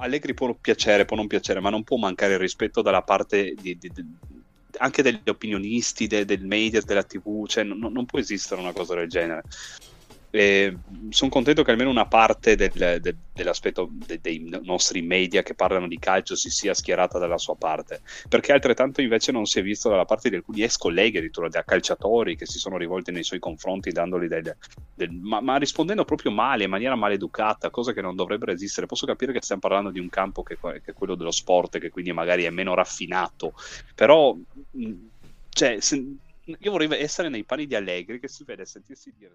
Allegri può piacere, può non piacere, ma non può mancare il rispetto dalla parte di, di, di, anche degli opinionisti, de, del media, della TV, cioè non, non può esistere una cosa del genere. Sono contento che almeno una parte del, del, dell'aspetto de, dei nostri media che parlano di calcio si sia schierata dalla sua parte, perché altrettanto invece non si è visto dalla parte di alcuni ex colleghi addirittura da calciatori che si sono rivolti nei suoi confronti dandogli del, del ma, ma, rispondendo proprio male, in maniera maleducata, cosa che non dovrebbero esistere. Posso capire che stiamo parlando di un campo che, che è quello dello sport, che quindi magari è meno raffinato, però cioè, se, io vorrei essere nei panni di Allegri che si vede sentirsi dire